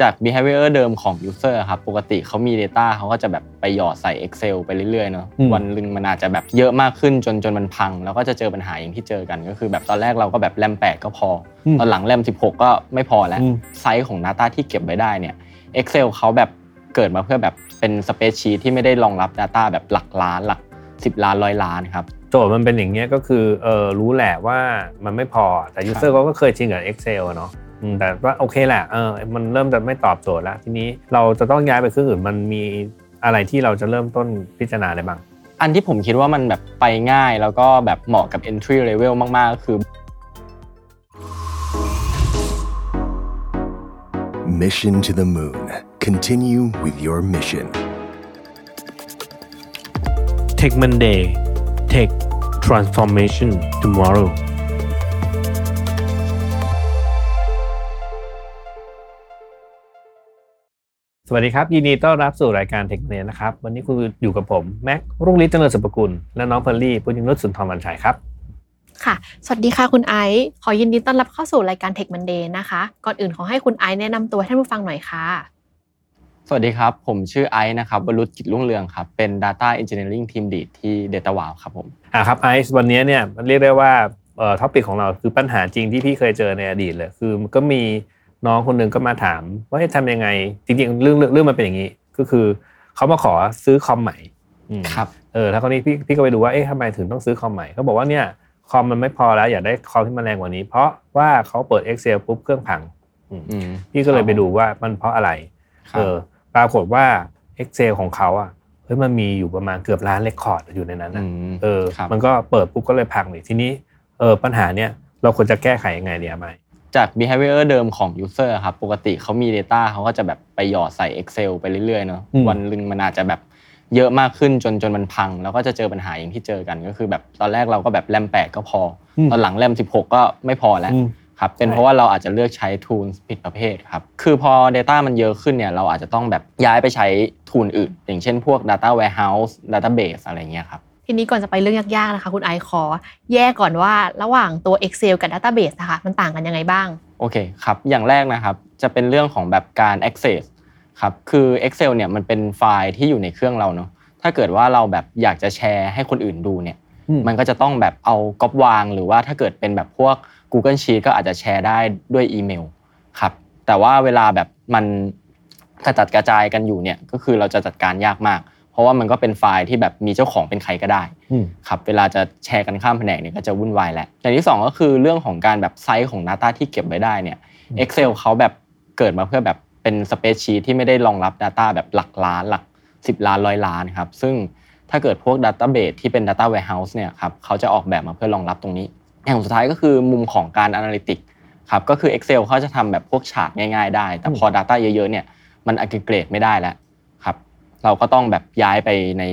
จาก behavior เดิมของ user ครับ ปกติเขามี data เขาก็จะแบบไปหยอดใส่ Excel ไปเรื่อยๆเนาะ วันหนึ่งมันอาจจะแบบเยอะมากขึ้นจนจนมันพัง แล้วก็จะเจอปัญหาอย่างที่เจอกัน ก็คือแบบตอนแรกเราก็แบบแรม8ก็พอ ตอนหลังแรม16 ก็ไม่พอแล้ว ไซส์ของ data ที่เก็บไว้ได้เนี่ย Excel เขาแบบเกิดมาเพื่อแบบเป็นสเปซชีที่ไม่ได้รองรับ Data แบบหลักล้านหลัก 10 ล้านร้อยล้านครับโจทย์มันเป็นอย่างเงี้ยก็คือเออรู้แหละว่ามันไม่พอแต่ user ก็เคยชินกับ Excel เนาะ แต่ว่าโอเคแหละเออมันเริ่มจะไม่ตอบโจทย์แล้ว ทีนี้เราจะต้องย้ายไปเครื่องอื่นมันมีอะไรที่เราจะเริ่มต้นพิจารณาได้บ้าง อันที่ผมคิดว่ามันแบบไปง่ายแล้วก็แบบเหมาะกับ entry level มากๆก็คือ Mission to the Moon. Continue with your mission. Tech Monday. Tech Transformation Tomorrow. สวัสดีครับ ยินดีต้อนรับสู่รายการเทคเนียนะครับ วันนี้คุณอยู่กับผม แม็กรุ่งฤทธิ์เจริญสุภกุล และน้องเพลลี่ปุญญนุชสุนทรวันชัยครับ ค่ะ สวัสดีค่ะคุณไอซ์ขอยินดีต้อนรับเข้าสู่รายการเทคมันเดย์นะคะ ก่อนอื่นขอให้คุณไอซ์แนะนำตัวให้ท่านผู้ฟังหน่อยค่ะ สวัสดีครับ ผมชื่อไอซ์นะครับบรรุษกิจรุ่งเรืองครับเป็น Data Engineering Team Lead ที่ Data Wow ครับผมอ่าครับไอซ์วันนี้เนี่ยเรียกได้ว่าเอ่อท็อปิกของเราคือปัญหาจริงที่พี่เคยเจอในอดีตเลยคือก็มี น้องคนหนึ่งก็มาถามว่าให้ทำยังไง จริงๆเรื่องเรื่องมันเป็นอย่างนี้ ก็คือเขามาขอซื้อคอมใหม่ครับเออแล้วคราวนี้พี่พี่ก็ไปดูว่าเอ๊ะทำไมถึงต้องซื้อคอมใหม่เขาบอกว่าเนี่ยคอมมันไม่พอแล้วอยากได้คอมที่มันแรงกว่านี้ เพราะว่าเขาเปิด Excel ปุ๊บเครื่องพังพี่ก็เลยไปดูว่ามันเพราะอะไรเออปรากฏว่า Excel ของเขาอะเฮ้ยมันมีอยู่ประมาณเกือบล้านเรคคอร์ดอยู่ในนั้นนะเออ มันก็เปิดปุ๊บก็เลยพังเลยทีนี้เออปัญหาเนี้ยเราควรจะแก้ไขยังไงดีไหม จาก behavior เดิมของ user ครับปกติเขามี data เขาก็จะแบบไปหยอดใส่ Excel ไปเรื่อยๆเนาะวันหนึ่งมันอาจจะแบบเยอะมากขึ้นจนจนมันพัง แล้วก็จะเจอปัญหาอย่างที่เจอกันก็คือแบบตอนแรกเราก็แบบแรม8ก็พอตอนหลังแรม16 ก็ไม่พอแล้วครับเป็นเพราะว่าเราอาจจะเลือกใช้ทูลผิดประเภทครับคือพอ Data มันเยอะขึ้นเนี่ยเราอาจจะต้องแบบย้ายไปใช้ทูลอื่น อย่างเช่นพวก Data Warehouse Database อะไรเงี้ยครับ ทีนี้ก่อนจะไปเรื่องยากๆนะคะ คุณไอคอแยกก่อนว่าระหว่างตัว Excel กับ Database นะคะมันต่างกันยังไงบ้าง โอเคครับ อย่างแรกนะครับจะเป็นเรื่องของแบบการ access ครับคือ Excel เนี่ยมันเป็นไฟล์ที่อยู่ในเครื่องเราเนาะถ้าเกิดว่าเราแบบอยากจะแชร์ให้คนอื่นดูเนี่ยมันก็จะต้องแบบเอาก๊อปวาง หรือว่าถ้าเกิดเป็นแบบพวก Google Sheet ก็อาจจะแชร์ได้ด้วยอีเมลครับแต่ว่าเวลาแบบมันกระจัดกระจายกันอยู่เนี่ยก็คือเราจะจัดการยากมาก เพราะว่ามันก็เป็นไฟล์ที่แบบมีเจ้าของเป็นใครก็ได้ครับเวลาจะแชร์กันข้ามแผนกเนี่ยก็จะวุ่นวายแหละอย่างที่ 2 ก็คือเรื่องของการแบบไซส์ของ Data ที่เก็บไว้ได้เนี่ย Excel เขาแบบเกิดมาเพื่อแบบเป็น spreadsheet ที่ไม่ได้รองรับ Data แบบหลักล้านหลัก 10 ล้านร้อยล้านครับซึ่งถ้าเกิดพวก Database ที่เป็น Data Warehouse เนี่ยครับเขาจะออกแบบมาเพื่อรองรับตรงนี้อย่างสุดท้ายก็คือมุมของการ Analytics ครับก็คือ Excel เขาจะทำแบบพวกฉากง่าย ๆ ได้ แต่พอ Data เยอะๆเนี่ยมัน aggregate ไม่ได้แล้ว เราก็ต้องแบบย้ายไปใน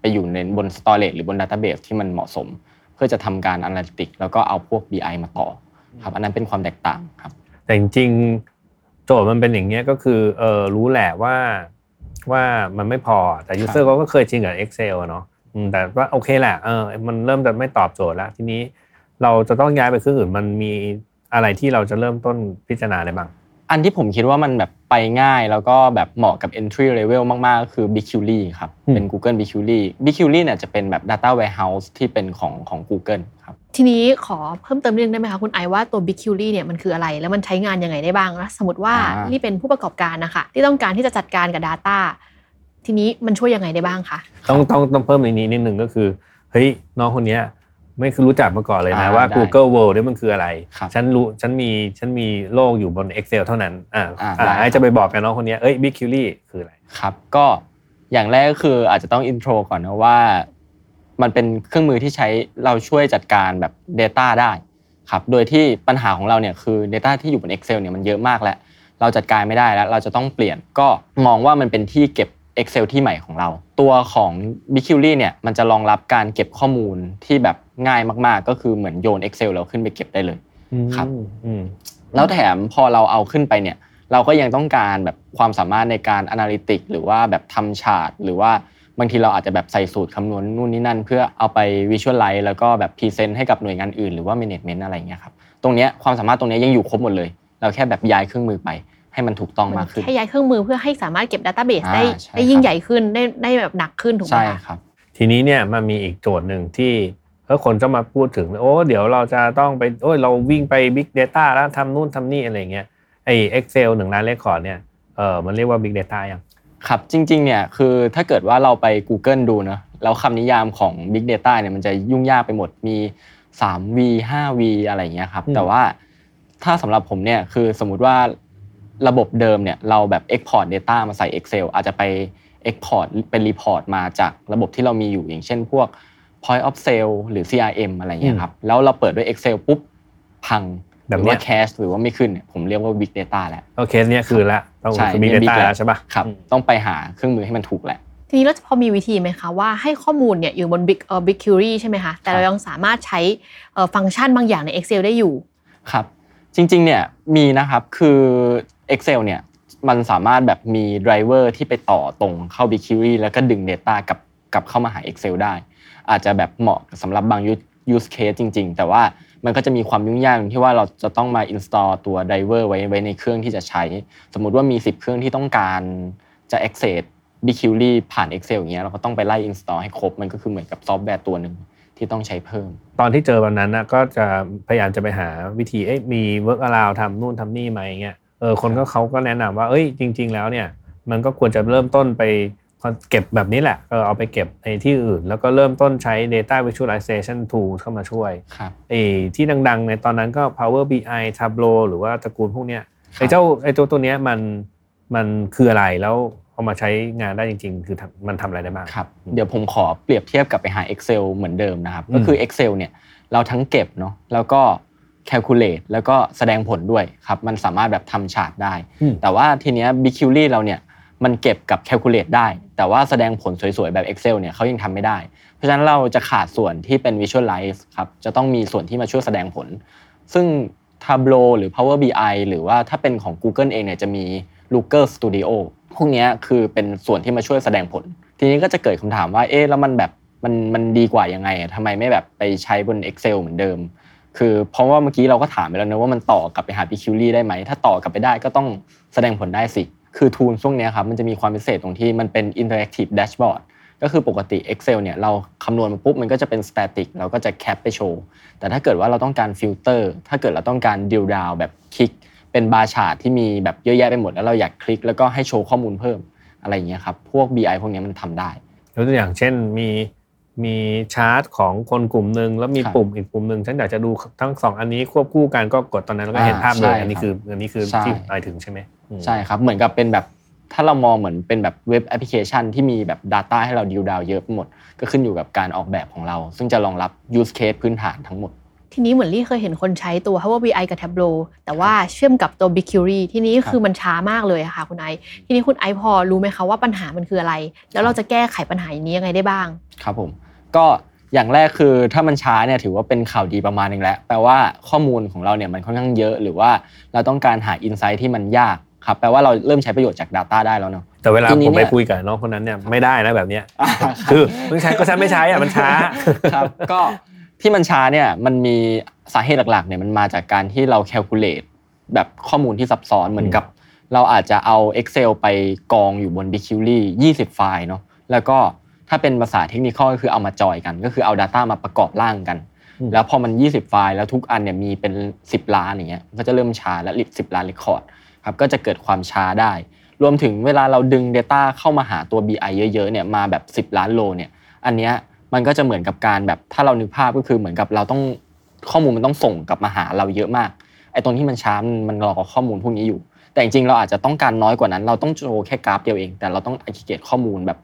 ไปอยู่ในบนสตอเรจหรือบนดัตต้าเบสที่มันเหมาะสม เพื่อจะทำการอนาลิติกแล้วก็เอาพวก BI มาต่อครับอันนั้นเป็นความแตกต่างครับ แต่จริงๆโจทย์มันเป็นอย่างเงี้ยก็คือเออรู้แหละว่าว่ามันไม่พอแต่ยูเซอร์ก็เคยชินกับ Excel เนาะแต่ว่าโอเคแหละเออมันเริ่มจะไม่ตอบโจทย์แล้ว ทีนี้เราจะต้องย้ายไปเครื่องอื่นมันมีอะไรที่เราจะเริ่มต้นพิจารณาได้บ้าง อันที่ผมคิดว่ามันแบบไปง่ายแล้วก็แบบเหมาะกับ entry level มากๆก็คือ BigQuery ครับ เป็น Google BigQuery BigQuery เนี่ยจะเป็นแบบ data warehouse ที่เป็นของของ Google ครับ ทีนี้ขอเพิ่มเติมนิดนึงได้ไหมคะคุณไอว่าตัว BigQuery เนี่ยมันคืออะไร แล้วมันใช้งานยังไงได้บ้างนะสมมติว่านี่เป็นผู้ประกอบการนะคะที่ต้องการที่จะจัดการกับ Data ทีนี้มันช่วยยังไงได้บ้างคะต้องต้องต้องเพิ่มในนี้นิดนึงก็คือเฮ้ยน้องคนนี้ ไม่คือรู้จักมาก่อนเลยนะว่า Google World นี่มันคืออะไรฉันรู้ฉันมีฉันมีโลกอยู่บน Excel เท่านั้น อ่าไอ้จะไปบอกกับน้องคนนี้เอ้ย Big q u e r y คืออะไร ครับก็อย่างแรกก็คืออาจจะต้องอินโทรก่อนนะว่า มันเป็นเครื่องมือที่ใช้เราช่วยจัดการแบบ Data ได้ครับโดยที่ปัญหาของเราเนี่ยคือ Data ที่อยู่บน Excel เนี่ยมันเยอะมากแล้ว เราจัดการไม่ได้แล้ว เราจะต้องเปลี่ยนก็มองว่ามันเป็นที่เก็บ Excel ที่ใหม่ของเรา ตัวของ b i q u e r y เนี่ยมันจะรองรับการเก็บข้อมูลที่แบบง่ายมากๆ ก็คือเหมือนโยน Excel แล้วขึ้นไปเก็บได้เลยครับแล้วแถมพอเราเอาขึ้นไปเนี่ย เราก็ยังต้องการแบบความสามารถในการ Analytic หรือว่าแบบทำชาร์ตหรือว่าบางทีเราอาจจะแบบใส่สูตรคำนวณนู่นนี่นั่น เพื่อเอาไป Visualize แล้วก็แบบ present ให้กับหน่วยงานอื่นหรือว่า Management อะไรเงี้ยครับตรงนี้ความสามารถตรงนี้ยังอยู่ครบหมดเลย เราแค่แบบย้ายเครื่องมือไป ให้มันถูกต้องมากขึ้นแค่ย้ายเครื่องมือเพื่อให้สามารถเก็บ database อ่าได้ใช่ได้ยิ่งครับใหญ่ขึ้นได้ได้แบบหนักขึ้นถูกไหมใช่คะครับ ทีนี้เนี่ยมันมีอีกโจทย์หนึ่งที่เออคนจะมาพูดถึงโอ้เดี๋ยวเราจะต้องไปโอ้ยเราวิ่งไป Big Data แล้วทำนู่นทำนี่อะไรเงี้ยไอ้ Excel หนึ่งล้าน record เนี่ยเออมันเรียกว่า Big Data ยังครับจริงๆเนี่ยคือถ้าเกิดว่าเราไป Google ดูเนอะแล้วคำนิยามของ Big Data เนี่ยมันจะยุ่งยากไปหมดมี 3V 5V อะไรอย่างเงี้ยครับอืมแต่ว่าถ้าสำหรับผมเนี่ยคือสมมุติว่า ระบบเดิมเนี่ยเราแบบ Export Data มาใส่ Excel อาจจะไป Export เป็น Report มาจากระบบที่เรามีอยู่อย่างเช่นพวก Point of Sale หรือ CRM อะไรอย่างเงี้ยครับแล้วเราเปิดด้วย Excel ปุ๊บพังหแบบรือเนี้ว่ายแคชหรือว่าไม่ขึ้นเนี่ยผมเรียกว่า Big Data แล้วโอเคเนี่ยคือละต้องใช่คือ Big เนี่ย Data Big แล้วใช่ปะครับอืมต้องไปหาเครื่องมือให้มันถูกแหละทีนี้เราจะพอมีวิธีไหมคะว่าให้ข้อมูลเนี่ยอยู่บน Big เอ่อ BigQuery ใช่ไหมคะแต่เรายังสามารถใช้เอ่อฟังก์ชันบางอย่างใน Excel ได้อยู่ครับจริงๆเนี่ยมีนะครับคือ Excel เนี่ยมันสามารถแบบมี driver ที่ไปต่อตรงเข้า BigQuery แล้วก็ดึง Data กลับกลับเข้ามาหา Excel ได้ อาจจะแบบเหมาะสำหรับบาง use case จริง ๆ แต่ว่ามันก็จะมีความยุ่งยากที่ว่าเราจะต้องมา install ตัว driver ไว้ไว้ในเครื่องที่จะใช้ สมมุติว่ามี 10 เครื่องที่ต้องการจะ access BigQuery ผ่าน Excel อย่างเงี้ยเราก็ต้องไปไล่ install ให้ครบ มันก็คือเหมือนกับซอฟต์แวร์ตัวหนึ่งที่ต้องใช้เพิ่ม ตอนที่เจอวันนั้นนะก็จะพยายามจะไปหาวิธีเอ้ยมี work around ทำนู่นทำนี่ไหมเงี้ย เออคนก็เขาก็แนะนำว่าเอ้ยจริง ๆ แล้วเนี่ย มันก็ควรจะเริ่มต้นไปเก็บแบบนี้แหละเออเอาไปเก็บในที่อื่น แล้วก็เริ่มต้นใช้ data visualization tool เข้ามาช่วยครับไอ้ที่ดัง ๆ ในตอนนั้นก็ Power BI Tableau หรือว่าตระกูลพวกเนี้ยครับไอ้เจ้าไอ้ตัวตัวเนี้ยมันมันคืออะไรแล้วเอามาใช้งานได้จริง ๆ คือทำมันทำอะไรได้บ้างครับเดี๋ยวผมขอเปรียบเทียบกลับไปหา Excel เหมือนเดิมนะครับอืมก็คือ Excel เนี่ยเราทั้งเก็บเนาะแล้วก็ calculate แล้วก็แสดงผลด้วยครับมันสามารถแบบทำชาร์ตได้อืมแต่ว่าทีเนี้ย BigQuery เราเนี่ยมันเก็บกับ calculate ได้ แต่ว่าแสดงผลสวยๆ แบบ Excel เนี่ยเขายังทำไม่ได้ เพราะฉะนั้นเราจะขาดส่วนที่เป็น visualize ครับจะต้องมีส่วนที่มาช่วยแสดงผล ซึ่ง Tableau หรือ Power BI หรือว่าถ้าเป็นของ Google เองเนี่ยจะมี Looker Studio พวกเนี้ยคือเป็นส่วนที่มาช่วยแสดงผล ทีนี้ก็จะเกิดคำถามว่าเอ๊ะแล้วมันแบบมันมันดีกว่ายังไงอะทำไมไม่แบบไปใช้บน Excel เหมือนเดิม คือเพราะว่าเมื่อกี้เราก็ถามไปแล้วนะว่ามันต่อกลับไปหา BigQuery ได้ไหม ถ้าต่อกลับไปได้ก็ต้องแสดงผลได้สิ คือ tool พวกเนี้ครับมันจะมีความพิเศษตรงที่มันเป็น interactive dashboard ก็คือปกติ Excel เนี่ยเราคำนวณมาปุ๊บมันก็จะเป็น static เราก็จะแคปไปโชว์ แต่ถ้าเกิดว่าเราต้องการฟิลเตอร์ถ้าเกิดเราต้องการดิวดาวแบบคลิก เป็น bar chart ที่มีแบบเยอะแยะไปหมดแล้วเราอยากคลิกแล้วก็ให้โชว์ข้อมูลเพิ่มอะไรอย่างเงี้ยครับพวก BI พวกเนี้ยมันทำได้ยกตัวอย่างเช่นมี มีชาร์ตของคนกลุ่มหนึ่งแล้วมีครับปุ่มอีกปุ่มหนึ่งฉันอยากจะดูทั้งสองอันนี้ควบคู่กันก็กดตอนนั้นแล้วก็เห็นอ่าภาพเลยใช่อันนี้ครับคืออันนี้คือใช่ที่หมายถึงใช่ไหมอืมใช่ครับ เหมือนกับเป็นแบบถ้าเรามองเหมือนเป็นแบบเว็บแอปพลิเคชันที่มีแบบ Data ให้เราดิวดาวเยอะไปหมด ก็ขึ้นอยู่กับการออกแบบของเรา ซึ่งจะรองรับ use case พื้นฐานทั้งหมด ทีนี้เหมือนลี่เคยเห็นคนใช้ตัว Power BI กับ Tableau แต่ว่าเชื่อมกับตัว BigQuery ทีนี้คือมันช้ามากเลยอะค่ะคุณไอซ์ทีนี้คุณไอซ์พอรู้ไหมคะว่าปัญหามันคืออะไร แล้วเราจะแก้ไขปัญหาอย่างนี้ยังไงได้บ้าง ครับผม ก็อย่างแรกคือถ้ามันช้าเนี่ยถือว่าเป็นข่าวดีประมาณหนึงแล้วแปลว่าข้อมูลของเราเนี่ยมันค่อนข้างเยอะ หรือว่าเราต้องการหาอินไซต์ที่มันยากครับแปลว่าเราเริ่มใช้ประโยชน์จาก Data ได้แล้วเนาะแต่เวลาทีนี้ผมไปเนี่ยคุยกับน้องคนนั้นเนี่ยไม่ได้นะแบบเนี้ยคือมึงใช้ก็ฉันไม่ใช้อะมันช้าครับก็ที่มันช้าเนี่ยมันมีสาเหตุหลักๆเนี่ยมันมาจากการที่เรา calculate แบบข้อมูลที่ซับซ้อนเหมือนกับ เราอาจจะเอา Excel ไปกองอยู่บน BigQuery 20 ไฟล์เนาะแล้วก็ ถ้าเป็นภาษาเทคนิคก็คือเอามาจอยกัน ก็คือเอา Data มาประกอบร่างกันอืมแล้วพอมัน 20 ไฟล์แล้วทุกอันเนี่ยมีเป็น 10 ล้านอย่างเงี้ยก็จะเริ่มช้าและ10ล้านเรคคอร์ดครับก็จะเกิดความช้าได้ รวมถึงเวลาเราดึง Data เข้ามาหาตัว BI เยอะๆเนี่ยมาแบบ 10 ล้านโลเนี่ยอันเนี้ยมันก็จะเหมือนกับการแบบถ้าเรานึกภาพก็คือเหมือนกับเราต้องข้อมูลมันต้องส่งกลับมาหาเราเยอะมากไอ้ตรงที่มันช้ามันมันรอกับข้อมูลพวกนี้อยู่ แต่จริงๆเราอาจจะต้องการน้อยกว่านั้น เราต้องโชว์แค่กราฟเดียวเอง แต่เราต้อง aggregate ข้อมูลแบบ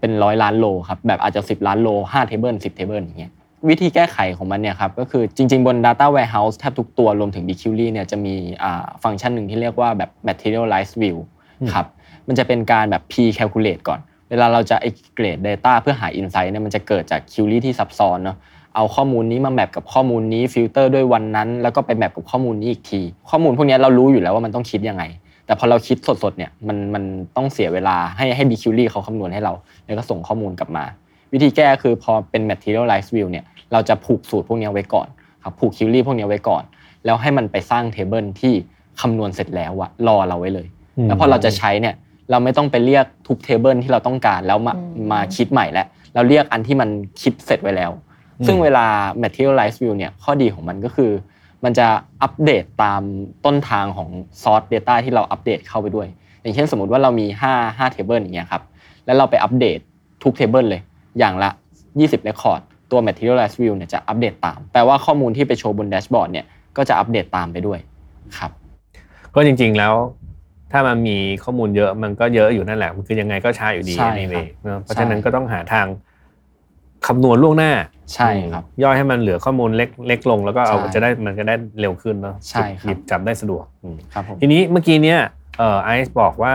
เป็นร้อยล้านโลครับแบบอาจจะ 10 ล้านโล5 table 10 table อย่างเงี้ยวิธีแก้ไขของมันเนี่ยครับก็คือจริง ๆ บน data warehouse แทบทุกตัวรวมถึง BigQuery เนี่ยจะมีอ่าฟังก์ชันหนึ่งที่เรียกว่าแบบ materialized view อืมครับมันจะเป็นการแบบ pre-calculate ก่อน เวลาเราจะ aggregate data เพื่อหา insight เนี่ยมันจะเกิดจาก query ที่ซับซ้อนเนาะเอาข้อมูลนี้มา map กับข้อมูลนี้ฟิลเตอร์ด้วยวันนั้น แล้วก็ไป map กับข้อมูลนี้อีกที ข้อมูลพวกนี้เรารู้อยู่แล้วว่ามันต้องคิดยังไง แต่พอเราคิดสดๆเนี่ยมันมันต้องเสียเวลาให้ให้ BigQuery เขาคำนวณให้เรา แล้วก็ส่งข้อมูลกลับมา วิธีแก้คือพอเป็น materialized view เนี่ยเราจะผูกสูตรพวกนี้ไว้ก่อนครับผูก query พวกนี้ไว้ก่อน แล้วให้มันไปสร้าง table ที่คำนวณเสร็จแล้วอะรอเราไว้เลย แล้วพอเราจะใช้เนี่ยเราไม่ต้องไปเรียกทุกเทเบิลที่เราต้องการแล้วมามาคิดใหม่แล้วเราเรียกอันที่มันคิดเสร็จไว้แล้ว ซึ่งเวลา materialize view เนี่ยข้อดีของมันก็คือ มันจะอัปเดตตามต้นทางของ source data ที่เราอัปเดตเข้าไปด้วย อย่างเช่นสมมติว่าเรามี 5 5 table อย่างเงี้ยครับ แล้วเราไปอัปเดตทุก table เลย อย่างละ 20 record ตัว materialize view เนี่ยจะอัปเดตตาม แปลว่าข้อมูลที่ไปโชว์บนแดชบอร์ดเนี่ยก็จะอัปเดตตามไปด้วยครับ ก็จริง ๆ แล้วถ้ามันมีข้อมูลเยอะมันก็เยอะอยู่นั่นแหละมันคือยังไงก็ช้าอยู่ดีใช่ในครับเเพราะฉะนั้นก็ต้องหาทาง คำนวณล่วงหน้าใช่ครับ ย่อยให้มันเหลือข้อมูลเล็กเล็กลง แล้วก็เอาใช่จะได้มันจะได้เร็วขึ้นเนาะใช่ครับหยิบจับได้สะดวกอืมครับผมทีนี้เมื่อกี้เนี่ยเอ่อไอซ์บอกว่า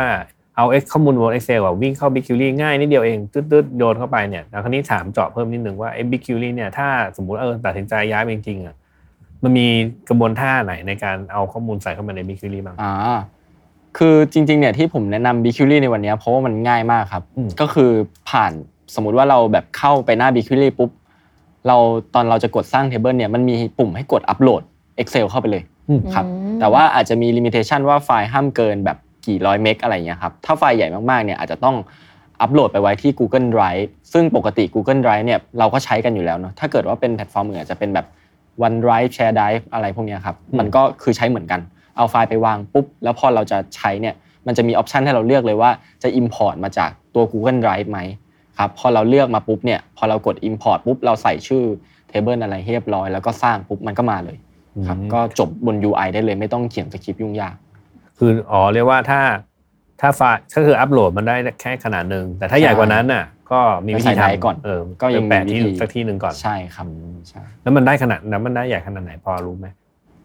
เอา X ข้อมูลบน Excel อะวิ่งเข้า BigQuery ง่ายนิดเดียวเองตืดๆโยนเข้าไปเนี่ยแล้วคราวนี้ถามเจาะเพิ่มนิดนึงว่าไอ้ BigQuery เนี่ยถ้าสมมุติเออตัดสินใจย้ายไปจริงๆอะมันมีกระบวนท่าไหนในการเอาข้อมูลใส่เข้ามาใน BigQuery บ้างอ่าคือจริงๆเนี่ยที่ผมแนะนำ b i q u e r y ในวันเนี้ยเพราะว่ามันง่ายมากครับอืมก็คือผ่าน สมมุติว่าเราแบบเข้าไปหน้า b i q u e r y ปุ๊บเราตอนเราจะกดสร้าง table เนี่ยมันมีปุ่มให้กดอัปโหลด Excel เข้าไปเลยครับอืมแต่ว่าอาจจะมีลิมิเ t ชันว่าไฟล์ห้ามเกินแบบกี่ร้อยเมกอะไรอย่างเงี้ยครับถ้าไฟล์ใหญ่มากๆเนี่ยอาจจะต้องอัปโหลดไปไว้ที่ Google Drive ซึ่งปกติ Google Drive เนี่ยเราก็ใช้กันอยู่แล้วเนาะถ้าเกิดว่าเป็นแพลตฟอร์มอื่นอาจจะเป็นแบบ OneDrive Share Drive อะไรพวกเนี้ยครับอืมมันก็คือใช้เหมือนกัน เอาไฟล์ไปวางปุ๊บ แล้วพอเราจะใช้เนี่ยมันจะมี option ให้เราเลือกเลยว่าจะ Import มาจากตัว Google Drive ไหม ครับพอเราเลือกมาปุ๊บเนี่ยพอเรากด Import ปุ๊บเราใส่ชื่อ Table อะไรให้เรียบร้อย แล้วก็สร้างปุ๊บมันก็มาเลยครับก็จบบน UI ได้เลยไม่ต้องเขียนสคริปต์ยุ่งยาก คืออ๋อเรียกว่าถ้าถ้าไฟล์ก็คืออัปโหลดมันได้แค่ขนาดหนึ่งแต่ถ้าใหญ่กว่านั้นน่ะ ก็มีวิธีใส่ Drive ทำก่อนเออก็ยังมีแปะที่วิธีสักที่หนึ่งก่อนใช่ครับใช่แล้วมันได้ขนาดแล้วมันได้ใหญ่ขนาดไหนพอรู้ไหม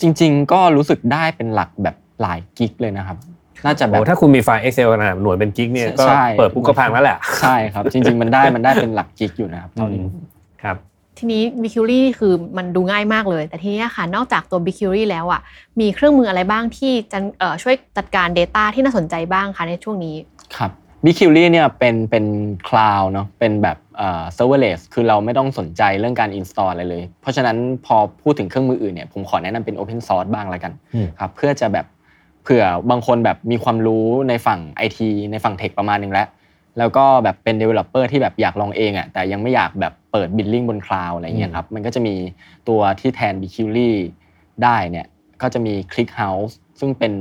จริง ๆ ก็รู้สึกได้เป็นหลักแบบหลายกิกเลยนะครับ น่าจะแบโอ้ถ้าคุณมีไฟล์ Excel ขนาดหน่วยเป็นกิกเนี่ยก็ใช่เปิดปุ๊บก็พังแล้วแหละ ใช่ครับ จริง ๆ มันได้มันได้เป็นหลักกิกอยู่นะครับเท่านี้อืมครับทีนี้ b i q u e r y คือมันดูง่ายมากเลย แต่ทีนี้ค่ะนอกจากตัว b i q u e r y แล้วอะมีเครื่องมืออะไรบ้างที่จะเอ่อช่วยจัดการ Data ที่น่าสนใจบ้างคะในช่วงนี้ครับ b q u e r y เนี่ยเป็นเป็นคลาวด์เนาะเป็นแบบเอ่อ serverless คือเราไม่ต้องสนใจเรื่องการ install อะไรเลย เพราะฉะนั้นพอพูดถึงเครื่องมืออื่นเนี่ยผมขอแนะนำเป็น open source บ้างละกันอืมครับเพื่อจะแบบ เผื่อบางคนแบบมีความรู้ในฝั่ง IT ในฝั่งเทคประมาณหนึงแล้ว แล้วก็แบบเป็น developer ที่แบบอยากลองเองอะแต่ยังไม่อยากแบบเปิด billing บนคลาวด์อะไรเงี้ยครับมันก็จะมีตัวที่แทน b q u e r y ได้เนี่ยก็จะมี ClickHouse ซึ่งเป็น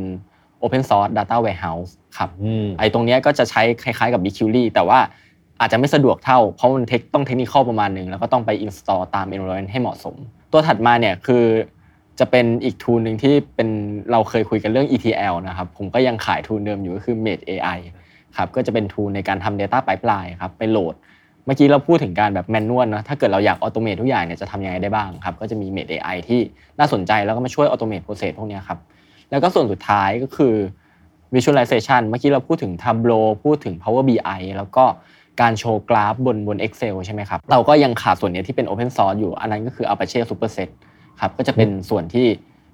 open source data warehouse ครับอืมไอ้ตรงเนี้ยก็จะใช้คล้ายๆกับ b q u e r y แต่ว่าอาจจะไม่สะดวกเท่า เพราะมันเทคต้องเทคนิคประมาณหนึ่งแล้วก็ต้องไป install ตาม environment ให้เหมาะสม ตัวถัดมาเนี่ยคือ จะเป็นอีกทูลหนึ่งที่เป็นเราเคยคุยกันเรื่อง ETL นะครับ ผมก็ยังขายทูลเดิมอยู่ก็คือ Made AI ครับก็จะเป็น tool ในการทำ Data Pipeline ครับไปโหลด เมื่อกี้เราพูดถึงการแบบ manual นะถ้าเกิดเราอยาก automate ทุกอย่างเนี่ยจะทำยังไงได้บ้างครับ ก็จะมี Mage AI ที่น่าสนใจแล้วก็มาช่วย automate process พวกนี้ครับ แล้วก็ส่วนสุดท้ายก็คือ visualization เมื่อกี้เราพูดถึง Tableau พูดถึง Power BI แล้วก็การโชว์กราฟบนบน Excel ใช่ไหมครับเราก็ยังขาดส่วนนี้ที่เป็น Open Source อยู่อันนั้นก็คือ Apache Superset ครับก็จะเป็นส่วนที่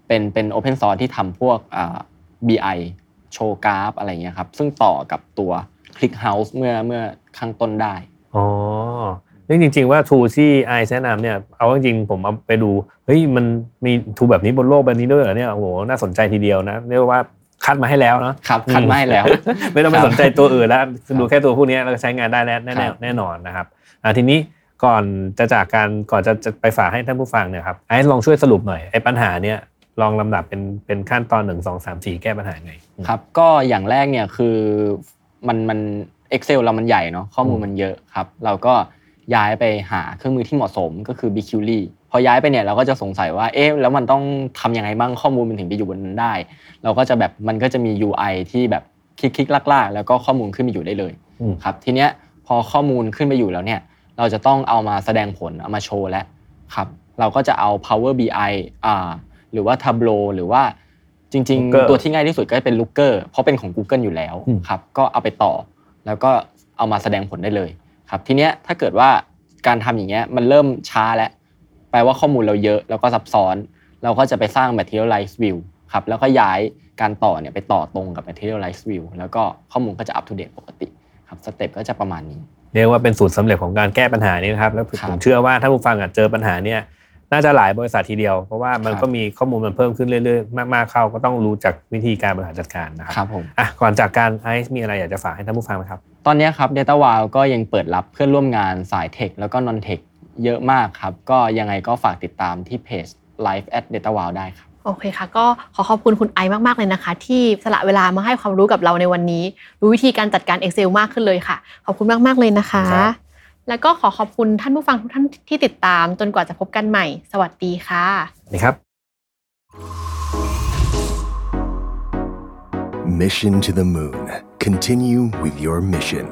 เป็นเป็น Open Source ที่ทำพวกอ่า BI โชว์กราฟอะไรเงี้ยครับซึ่งต่อกับตัว ClickHouse เมื่อเมื่อข้างต้นได้ อ๋อนี่จริง ๆ ว่าทูที่ไอแนะนำเนี่ยเอาจริงๆผมเอาไปดูเฮ้ยมันมีทูแบบนี้บนโลกใบนี้ด้วยเหรอเนี่ยโอ้โหน่าสนใจทีเดียวนะเรียกว่าคัดมาให้แล้วเนาะครับคัดมาให้แล้ว ไม่ต้องไปครับสนใจตัวอื่นแล้วดูแค่ตัวพวกนี้แล้วก็ใช้งานได้แน่แน่ครับแน่นอนนะครับอ่าทีนี้ ก่อนจะจากการก่อนจะจะไปฝากให้ท่านผู้ฟังเนี่ยครับไอซ์ลองช่วยสรุปหน่อยไอ้ปัญหาเนี่ยลองลำดับเป็นเป็นขั้นตอนหนึ่งสองสามสี่แก้ปัญหาไงครับ ก็อย่างแรกเนี่ยคือมันมัน Excel เรามันใหญ่เนาะข้อมูลมันเยอะครับ เราก็ย้ายไปหาเครื่องมือที่เหมาะสมก็คือ b q u e r y พอย้ายไปเนี่ยเราก็จะสงสัยว่าเอ๊ะแล้วมันต้องทำยังไงบ้างข้อมูลมันถึงไปอยู่บนนั้นได้ เราก็จะแบบมันก็จะมี UI ที่แบบคลิกๆลากๆ แล้วก็ข้อมูลขึ้นไปอยู่ได้เลยอืมครับทีเนี้ยพอข้อมูลขึ้นไปอยู่แล้วเนี่ย เราจะต้องเอามาแสดงผลเอามาโชว์แล้วครับเราก็จะเอา Power BI อ่าหรือว่า Tableau หรือว่าจริง Looker ๆตัวที่ง่ายที่สุดก็จะเป็น Looker เพราะเป็นของ Google อยู่แล้วอืมครับก็เอาไปต่อ แล้วก็เอามาแสดงผลได้เลยครับทีเนี้ยถ้าเกิดว่าการทำอย่างเงี้ยมันเริ่มช้าแล้วแปลว่าข้อมูลเราเยอะแล้วก็ซับซ้อน เราก็จะไปสร้าง materialize view ครับแล้วก็ย้ายการต่อเนี่ยไปต่อตรงกับ materialize view แล้วก็ข้อมูลก็จะ up to date ปกติครับสเต็ปก็จะประมาณนี้ เรียกว่าเป็นสูตรสำเร็จของการแก้ปัญหานี้นะครับแล้วครัผมบเชื่อว่าถ้าผู้ฟังอะเจอปัญหาเนี่ยน่าจะหลายบริษัททีเดียว เพราะว่ามันครับก็มีข้อมูลมันเพิ่มขึ้นเรื่อยๆ มากๆเข้าก็ต้องรู้จักวิธีการบริหารจัดการนะคครัรับบผมอะก่อนจากการไอซ์มีอะไรอยากจะฝากให้ท่านผู้ฟังไหมครับ ตอนเนี้ยครับ Data w o w ก็ยังเปิดรับเพื่อนร่วมงานสายเทคแล้วก็นอนเทคเยอะมากครับ ก็ยังไงก็ฝากติดตามที่เพจ Live at Data w o w ได้ครับ โอเคค่ะ ก็ขอขอบคุณคุณไอซ์มากๆเลยนะคะ ที่สละเวลามาให้ความรู้กับเราในวันนี้ รู้วิธีการจัดการ Excel มากขึ้นเลยค่ะ ขอบคุณมากๆเลยนะคะครับแล้วก็ขอขอบคุณท่านผู้ฟังทุกท่านที่ติดตาม จนกว่าจะพบกันใหม่ สวัสดีค่ะนี่ครับ Mission to the Moon. Continue with your mission.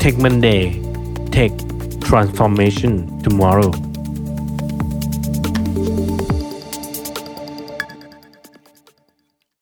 Tech Monday Tech Transformation Tomorrow